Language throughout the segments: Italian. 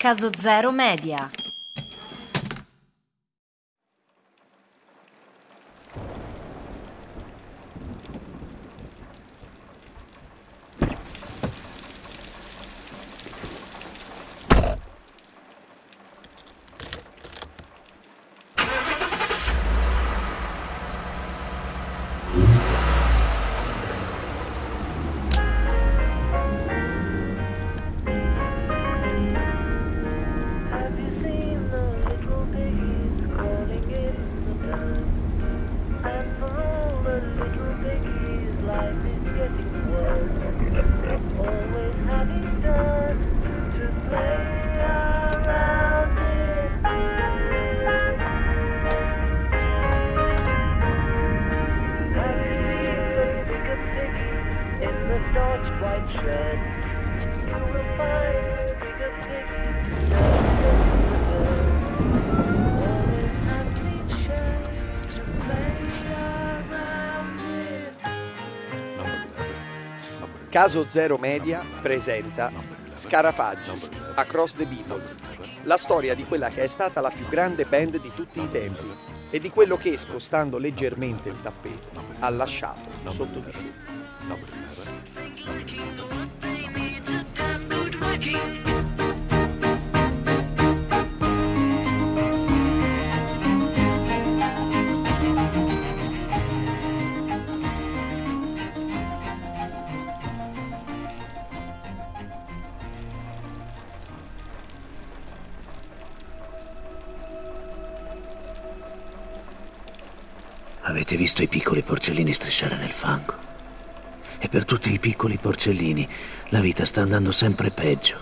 Caso Zero Media. Caso Zero Media presenta Scarafaggi, Across the Beatles, la storia di quella che è stata la più grande band di tutti i tempi e di quello che, scostando leggermente il tappeto, ha lasciato sotto di sé. Avete visto i piccoli porcellini strisciare nel fango? E per tutti i piccoli porcellini la vita sta andando sempre peggio,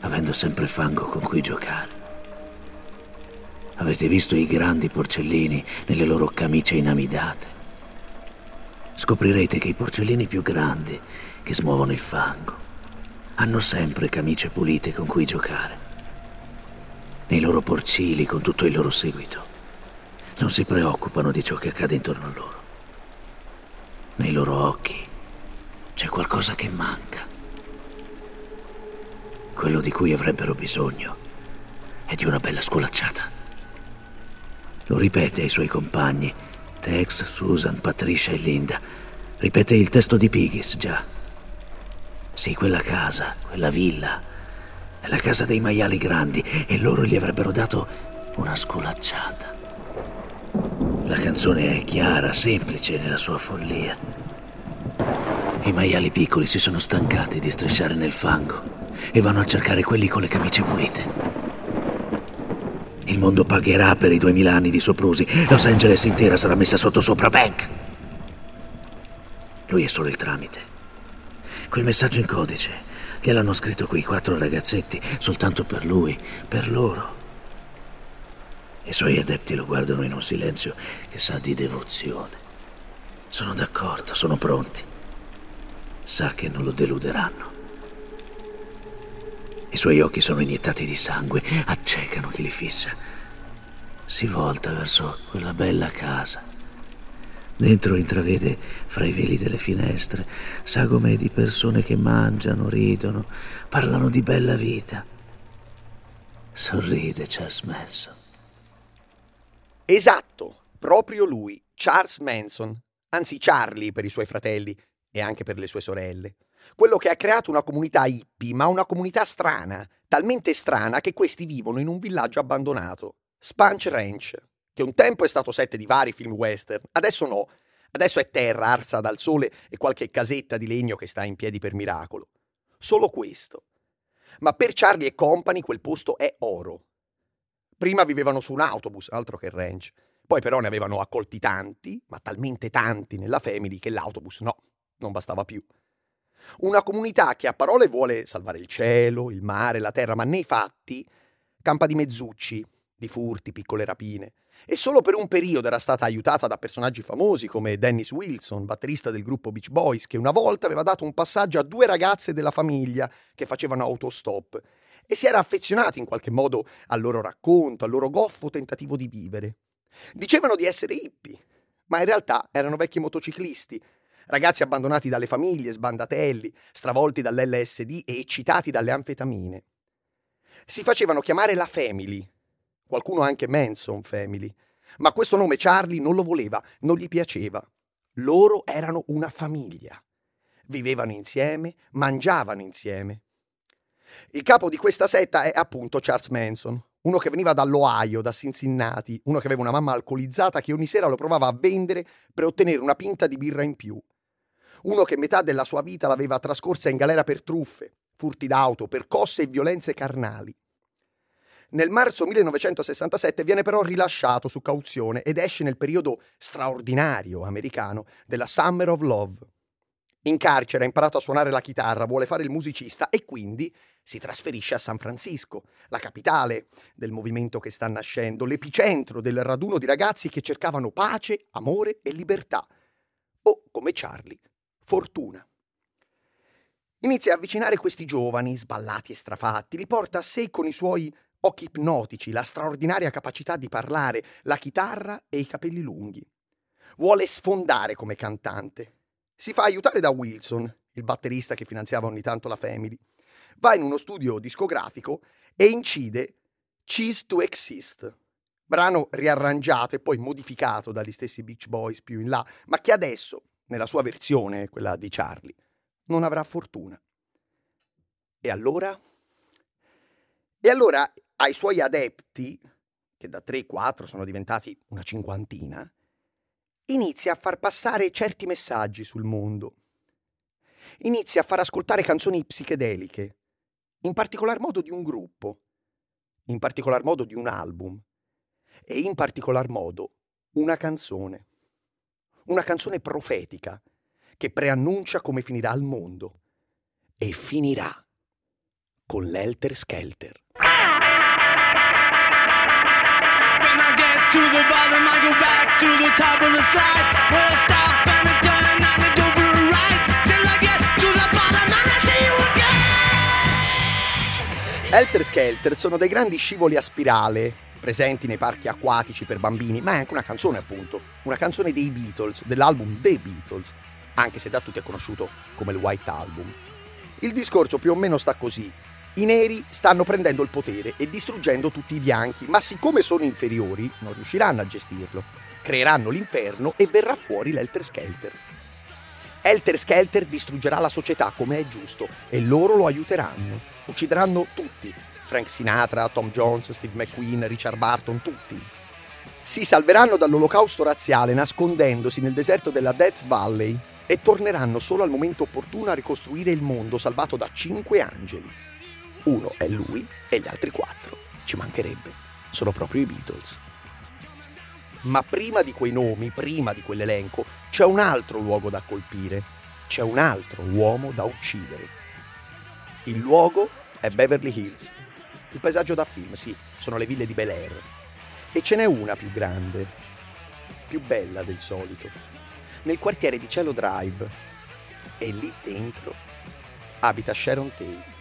avendo sempre fango con cui giocare. Avete visto i grandi porcellini nelle loro camicie inamidate? Scoprirete che i porcellini più grandi, che smuovono il fango, hanno sempre camicie pulite con cui giocare. Nei loro porcili con tutto il loro seguito non si preoccupano di ciò che accade intorno a loro. Nei loro occhi c'è qualcosa che manca. Quello di cui avrebbero bisogno è di una bella sculacciata. Lo ripete ai suoi compagni, Tex, Susan, Patricia e Linda. Ripete il testo di Pigis, già. Sì, quella casa, quella villa, è la casa dei maiali grandi e loro gli avrebbero dato una sculacciata. La canzone è chiara, semplice nella sua follia. I maiali piccoli si sono stancati di strisciare nel fango e vanno a cercare quelli con le camicie pulite. Il mondo pagherà per i duemila anni di soprusi. Los Angeles intera sarà messa sotto sopra Bank. Lui è solo il tramite. Quel messaggio in codice gliel'hanno scritto quei quattro ragazzetti soltanto per lui, per loro. I suoi adepti lo guardano in un silenzio che sa di devozione. Sono d'accordo, sono pronti. Sa che non lo deluderanno. I suoi occhi sono iniettati di sangue, accecano chi li fissa. Si volta verso quella bella casa. Dentro intravede, fra i veli delle finestre, sagome di persone che mangiano, ridono, parlano di bella vita. Sorride Charles Manson. Esatto, proprio lui, Charles Manson, anzi Charlie per i suoi fratelli e anche per le sue sorelle. Quello che ha creato una comunità hippie, ma una comunità strana, talmente strana che questi vivono in un villaggio abbandonato, Sponge Ranch, che un tempo è stato set di vari film western, adesso no, adesso è terra arsa dal sole e qualche casetta di legno che sta in piedi per miracolo. Solo questo. Ma per Charlie e Company quel posto è oro. Prima vivevano su un autobus, altro che ranch. Poi però ne avevano accolti tanti, ma talmente tanti nella family che l'autobus no, non bastava più. Una comunità che a parole vuole salvare il cielo, il mare, la terra, ma nei fatti campa di mezzucci, di furti, piccole rapine. E solo per un periodo era stata aiutata da personaggi famosi come Dennis Wilson, batterista del gruppo Beach Boys, che una volta aveva dato un passaggio a due ragazze della famiglia che facevano autostop e si era affezionati in qualche modo al loro racconto, al loro goffo tentativo di vivere. Dicevano di essere hippie, ma in realtà erano vecchi motociclisti, ragazzi abbandonati dalle famiglie, sbandatelli, stravolti dall'LSD e eccitati dalle anfetamine. Si facevano chiamare la Family, qualcuno anche Manson Family, ma questo nome Charlie non lo voleva, non gli piaceva. Loro erano una famiglia. Vivevano insieme, mangiavano insieme. Il capo di questa setta è appunto Charles Manson, uno che veniva dall'Ohio, da Cincinnati, uno che aveva una mamma alcolizzata che ogni sera lo provava a vendere per ottenere una pinta di birra in più. Uno che metà della sua vita l'aveva trascorsa in galera per truffe, furti d'auto, percosse e violenze carnali. Nel marzo 1967 viene però rilasciato su cauzione ed esce nel periodo straordinario americano della Summer of Love. In carcere ha imparato a suonare la chitarra, vuole fare il musicista e quindi si trasferisce a San Francisco, la capitale del movimento che sta nascendo, l'epicentro del raduno di ragazzi che cercavano pace, amore e libertà. O, come Charlie, fortuna. Inizia a avvicinare questi giovani, sballati e strafatti, li porta a sé con i suoi occhi ipnotici, la straordinaria capacità di parlare, la chitarra e i capelli lunghi. Vuole sfondare come cantante. Si fa aiutare da Wilson, il batterista che finanziava ogni tanto la Family. Va in uno studio discografico e incide Cheese to Exist, brano riarrangiato e poi modificato dagli stessi Beach Boys più in là, ma che adesso, nella sua versione, quella di Charlie, non avrà fortuna. E allora? E allora ai suoi adepti, che da 3-4 sono diventati una cinquantina, inizia a far passare certi messaggi sul mondo. Inizia a far ascoltare canzoni psichedeliche, in particolar modo di un gruppo, in particolar modo di un album e in particolar modo una canzone. Una canzone profetica che preannuncia come finirà il mondo e finirà con l'Elter Skelter. When I get to the bottom, I go back to the top of the slide. Helter Skelter sono dei grandi scivoli a spirale presenti nei parchi acquatici per bambini, ma è anche una canzone appunto, una canzone dei Beatles, dell'album The Beatles, anche se da tutti è conosciuto come il White Album. Il discorso più o meno sta così. I neri stanno prendendo il potere e distruggendo tutti i bianchi, ma siccome sono inferiori non riusciranno a gestirlo. Creeranno l'inferno e verrà fuori l'Helter Skelter. Helter Skelter distruggerà la società come è giusto e loro lo aiuteranno. Uccideranno tutti. Frank Sinatra, Tom Jones, Steve McQueen, Richard Barton, tutti. Si salveranno dall'olocausto razziale nascondendosi nel deserto della Death Valley e torneranno solo al momento opportuno a ricostruire il mondo salvato da cinque angeli. Uno è lui e gli altri quattro. Ci mancherebbe. Sono proprio i Beatles. Ma prima di quei nomi, prima di quell'elenco, c'è un altro luogo da colpire. C'è un altro uomo da uccidere. Il luogo è Beverly Hills. Il paesaggio da film, sì, sono le ville di Bel Air. E ce n'è una più grande, più bella del solito, nel quartiere di Cielo Drive. E lì dentro abita Sharon Tate.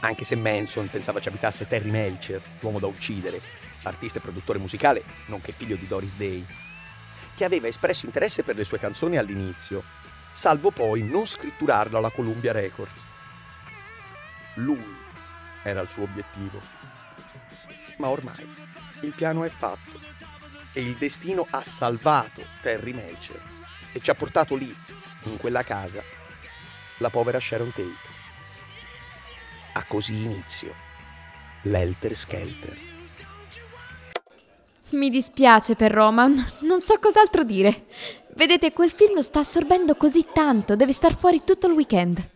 Anche se Manson pensava ci abitasse Terry Melcher, l'uomo da uccidere, artista e produttore musicale, nonché figlio di Doris Day, che aveva espresso interesse per le sue canzoni all'inizio, salvo poi non scritturarlo alla Columbia Records. Lui era il suo obiettivo. Ma ormai il piano è fatto e il destino ha salvato Terry Melcher e ci ha portato lì, in quella casa, la povera Sharon Tate. Ha così inizio l'Elter Skelter. Mi dispiace per Roman, non so cos'altro dire. Vedete, quel film lo sta assorbendo così tanto, deve star fuori tutto il weekend.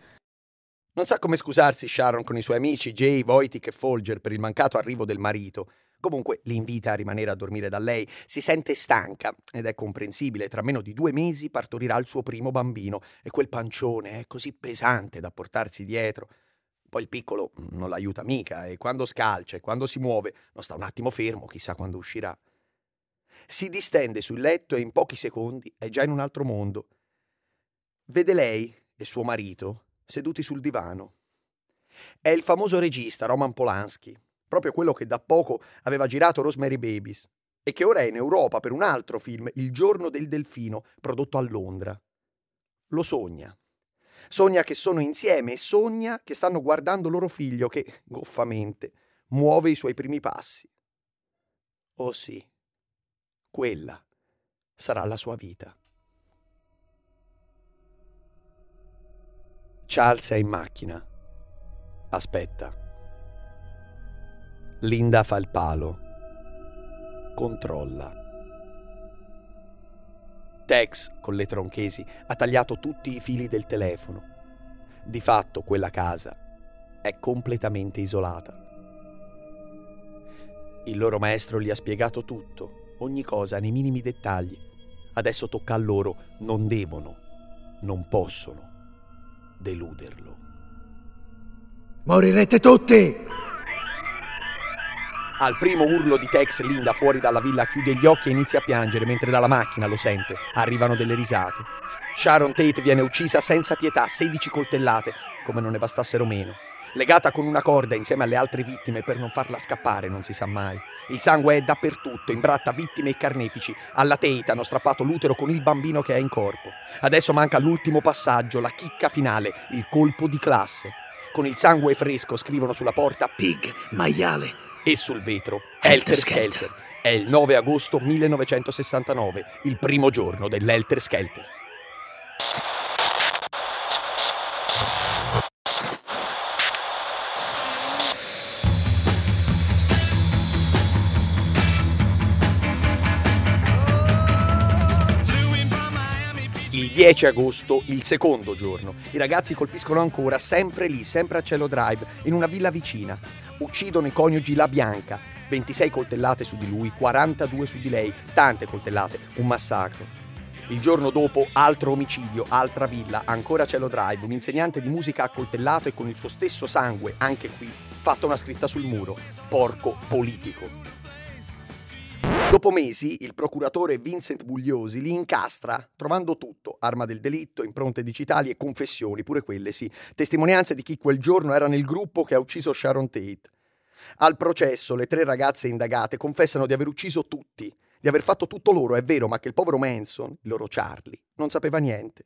Non sa come scusarsi Sharon con i suoi amici Jay, Wojtik e Folger per il mancato arrivo del marito. Comunque li invita a rimanere a dormire da lei, si sente stanca ed è comprensibile, tra meno di due mesi partorirà il suo primo bambino e quel pancione è così pesante da portarsi dietro. Poi il piccolo non l'aiuta mica e quando scalcia e quando si muove non sta un attimo fermo, chissà quando uscirà. Si distende sul letto e in pochi secondi è già in un altro mondo. Vede lei e suo marito seduti sul divano. È il famoso regista Roman Polanski, proprio quello che da poco aveva girato Rosemary Babies e che ora è in Europa per un altro film, Il giorno del delfino, prodotto a Londra. Lo sogna. Sogna che sono insieme e sogna che stanno guardando loro figlio che, goffamente, muove i suoi primi passi. Oh sì, quella sarà la sua vita. Charles è in macchina. Aspetta. Linda fa il palo. Controlla. Tex, con le tronchesi, ha tagliato tutti i fili del telefono. Di fatto quella casa è completamente isolata. Il loro maestro gli ha spiegato tutto, ogni cosa nei minimi dettagli. Adesso tocca a loro, non devono, non possono deluderlo. Morirete tutti! Al primo urlo di Tex, Linda fuori dalla villa chiude gli occhi e inizia a piangere mentre dalla macchina lo sente. Arrivano delle risate. Sharon Tate viene uccisa senza pietà, 16 coltellate, come non ne bastassero meno. Legata con una corda insieme alle altre vittime per non farla scappare, non si sa mai. Il sangue è dappertutto, imbratta vittime e carnefici. Alla Tate hanno strappato l'utero con il bambino che è in corpo. Adesso manca l'ultimo passaggio, la chicca finale, il colpo di classe. Con il sangue fresco scrivono sulla porta Pig, maiale. E sul vetro Helter. Skelter. È il 9 agosto 1969, il primo giorno dell'Helter Skelter. 10 agosto, il secondo giorno, i ragazzi colpiscono ancora, sempre lì, sempre a Cielo Drive, in una villa vicina. Uccidono i coniugi La Bianca, 26 coltellate su di lui, 42 su di lei, tante coltellate, un massacro. Il giorno dopo, altro omicidio, altra villa, ancora Cielo Drive, un insegnante di musica accoltellato e con il suo stesso sangue, anche qui, fatta una scritta sul muro. Porco politico. Dopo mesi, il procuratore Vincent Bugliosi li incastra, trovando tutto: arma del delitto, impronte digitali e confessioni, pure quelle sì, testimonianze di chi quel giorno era nel gruppo che ha ucciso Sharon Tate. Al processo, le tre ragazze indagate confessano di aver ucciso tutti, di aver fatto tutto loro, è vero, ma che il povero Manson, il loro Charlie, non sapeva niente.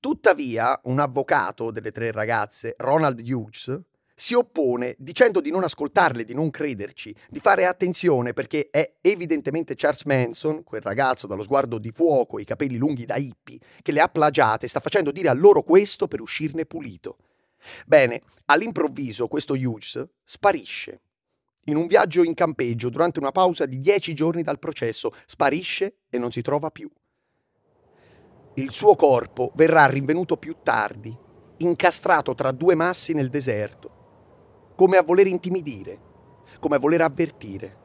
Tuttavia, un avvocato delle tre ragazze, Ronald Hughes, si oppone dicendo di non ascoltarle, di non crederci, di fare attenzione perché è evidentemente Charles Manson, quel ragazzo dallo sguardo di fuoco, i capelli lunghi da hippie, che le ha plagiate e sta facendo dire a loro questo per uscirne pulito. Bene, all'improvviso questo Hughes sparisce. In un viaggio in campeggio durante una pausa di dieci giorni dal processo, sparisce e non si trova più. Il suo corpo verrà rinvenuto più tardi, incastrato tra due massi nel deserto, come a voler intimidire, come a voler avvertire.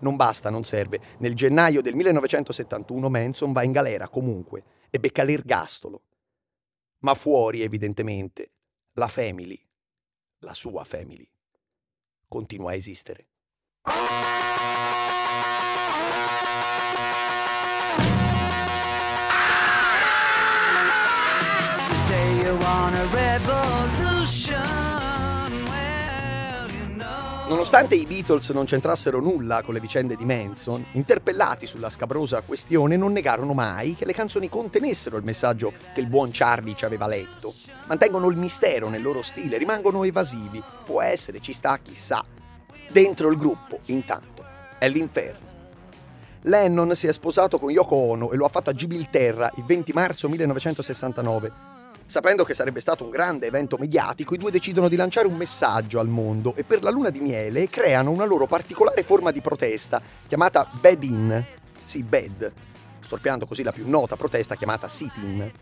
Non basta, non serve. Nel gennaio del 1971 Manson va in galera comunque e becca l'ergastolo. Ma fuori, evidentemente, la family, la sua family, continua a esistere. Nonostante i Beatles non c'entrassero nulla con le vicende di Manson, interpellati sulla scabrosa questione non negarono mai che le canzoni contenessero il messaggio che il buon Charlie ci aveva letto. Mantengono il mistero nel loro stile, rimangono evasivi. Può essere, ci sta, chissà. Dentro il gruppo, intanto, è l'inferno. Lennon si è sposato con Yoko Ono e lo ha fatto a Gibilterra il 20 marzo 1969. Sapendo che sarebbe stato un grande evento mediatico, i due decidono di lanciare un messaggio al mondo e per la luna di miele creano una loro particolare forma di protesta chiamata Bed In. Sì, Bed, storpiando così la più nota protesta chiamata Sit In.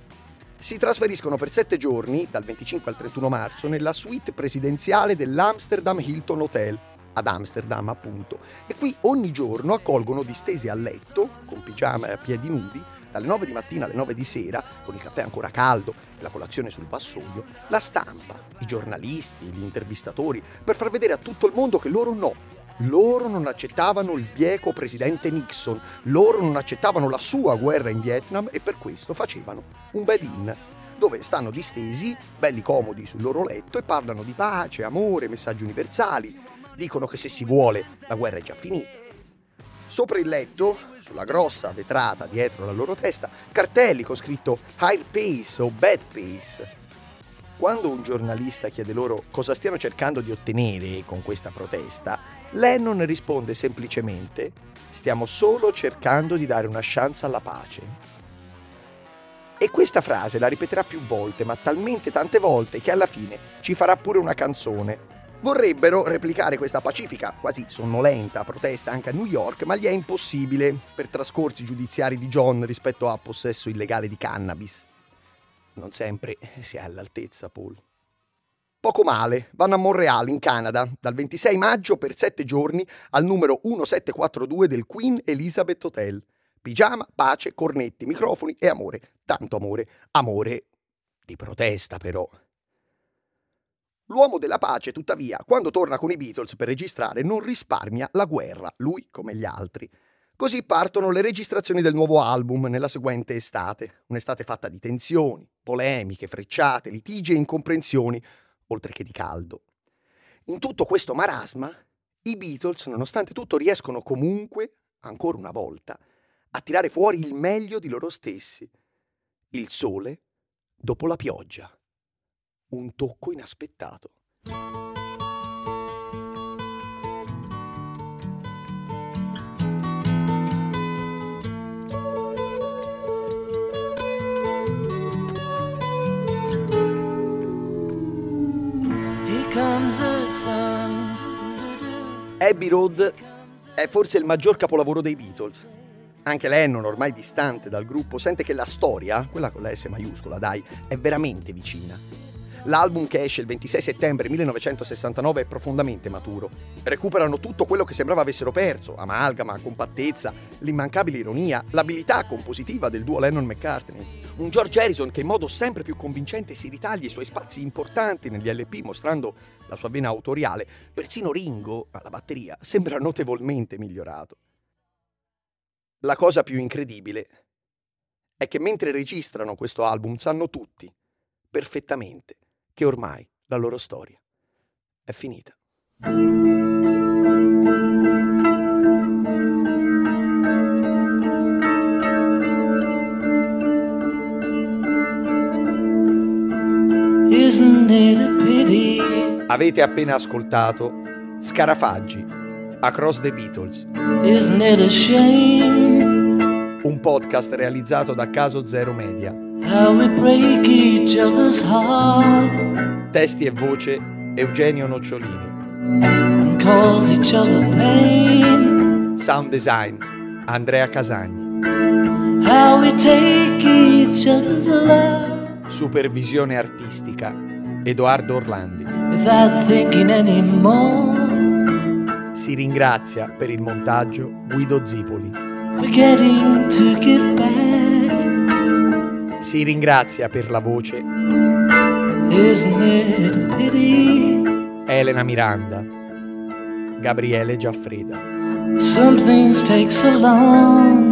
Si trasferiscono per sette giorni, dal 25 al 31 marzo, nella suite presidenziale dell'Amsterdam Hilton Hotel, ad Amsterdam appunto, e qui ogni giorno accolgono distesi a letto, con pigiama e a piedi nudi, dalle 9 di mattina alle 9 di sera, con il caffè ancora caldo e la colazione sul vassoio, la stampa, i giornalisti, gli intervistatori, per far vedere a tutto il mondo che loro no. Loro non accettavano il bieco presidente Nixon, loro non accettavano la sua guerra in Vietnam e per questo facevano un bed-in, dove stanno distesi, belli comodi sul loro letto e parlano di pace, amore, messaggi universali, dicono che se si vuole la guerra è già finita. Sopra il letto, sulla grossa vetrata dietro la loro testa, cartelli con scritto High Pace o Bad Pace. Quando un giornalista chiede loro cosa stiano cercando di ottenere con questa protesta, Lennon risponde semplicemente stiamo solo cercando di dare una chance alla pace. E questa frase la ripeterà più volte, ma talmente tante volte che alla fine ci farà pure una canzone Vorrebbero replicare questa pacifica, quasi sonnolenta protesta anche a New York, ma gli è impossibile per trascorsi giudiziari di John rispetto a possesso illegale di cannabis. Non sempre si è all'altezza, Paul. Poco male, vanno a Montreal, in Canada, dal 26 maggio per 7 giorni al numero 1742 del Queen Elizabeth Hotel. Pigiama, pace, cornetti, microfoni e amore. Tanto amore. Amore di protesta, però. L'uomo della pace, tuttavia, quando torna con i Beatles per registrare, non risparmia la guerra, lui come gli altri. Così partono le registrazioni del nuovo album nella seguente estate, un'estate fatta di tensioni, polemiche, frecciate, litigi e incomprensioni, oltre che di caldo. In tutto questo marasma, i Beatles, nonostante tutto, riescono comunque, ancora una volta, a tirare fuori il meglio di loro stessi. Il sole dopo la pioggia un tocco inaspettato. Abbey Road è forse il maggior capolavoro dei Beatles. Anche Lennon, ormai distante dal gruppo, sente che la storia, quella con la S maiuscola, dai, è veramente vicina. L'album che esce il 26 settembre 1969 è profondamente maturo. Recuperano tutto quello che sembrava avessero perso, amalgama, compattezza, l'immancabile ironia, l'abilità compositiva del duo Lennon-McCartney. Un George Harrison che in modo sempre più convincente si ritaglia i suoi spazi importanti negli LP mostrando la sua vena autoriale. Persino Ringo, alla batteria, sembra notevolmente migliorato. La cosa più incredibile è che mentre registrano questo album sanno tutti, perfettamente, che ormai la loro storia è finita. Avete appena ascoltato Scarafaggi, Across the Beatles, un podcast realizzato da Caso Zero Media. How we break each other's heart Testi e voce Eugenio Nocciolini. and cause each other pain? Sound design Andrea Casagni. How we take each other's love Supervisione artistica Edoardo Orlandi. without thinking anymore, Si ringrazia per il montaggio Guido Zipoli. forgetting to give back. Si ringrazia per la voce Isn't it a pity? Elena Miranda. Gabriele Giaffreda. Some things take so long.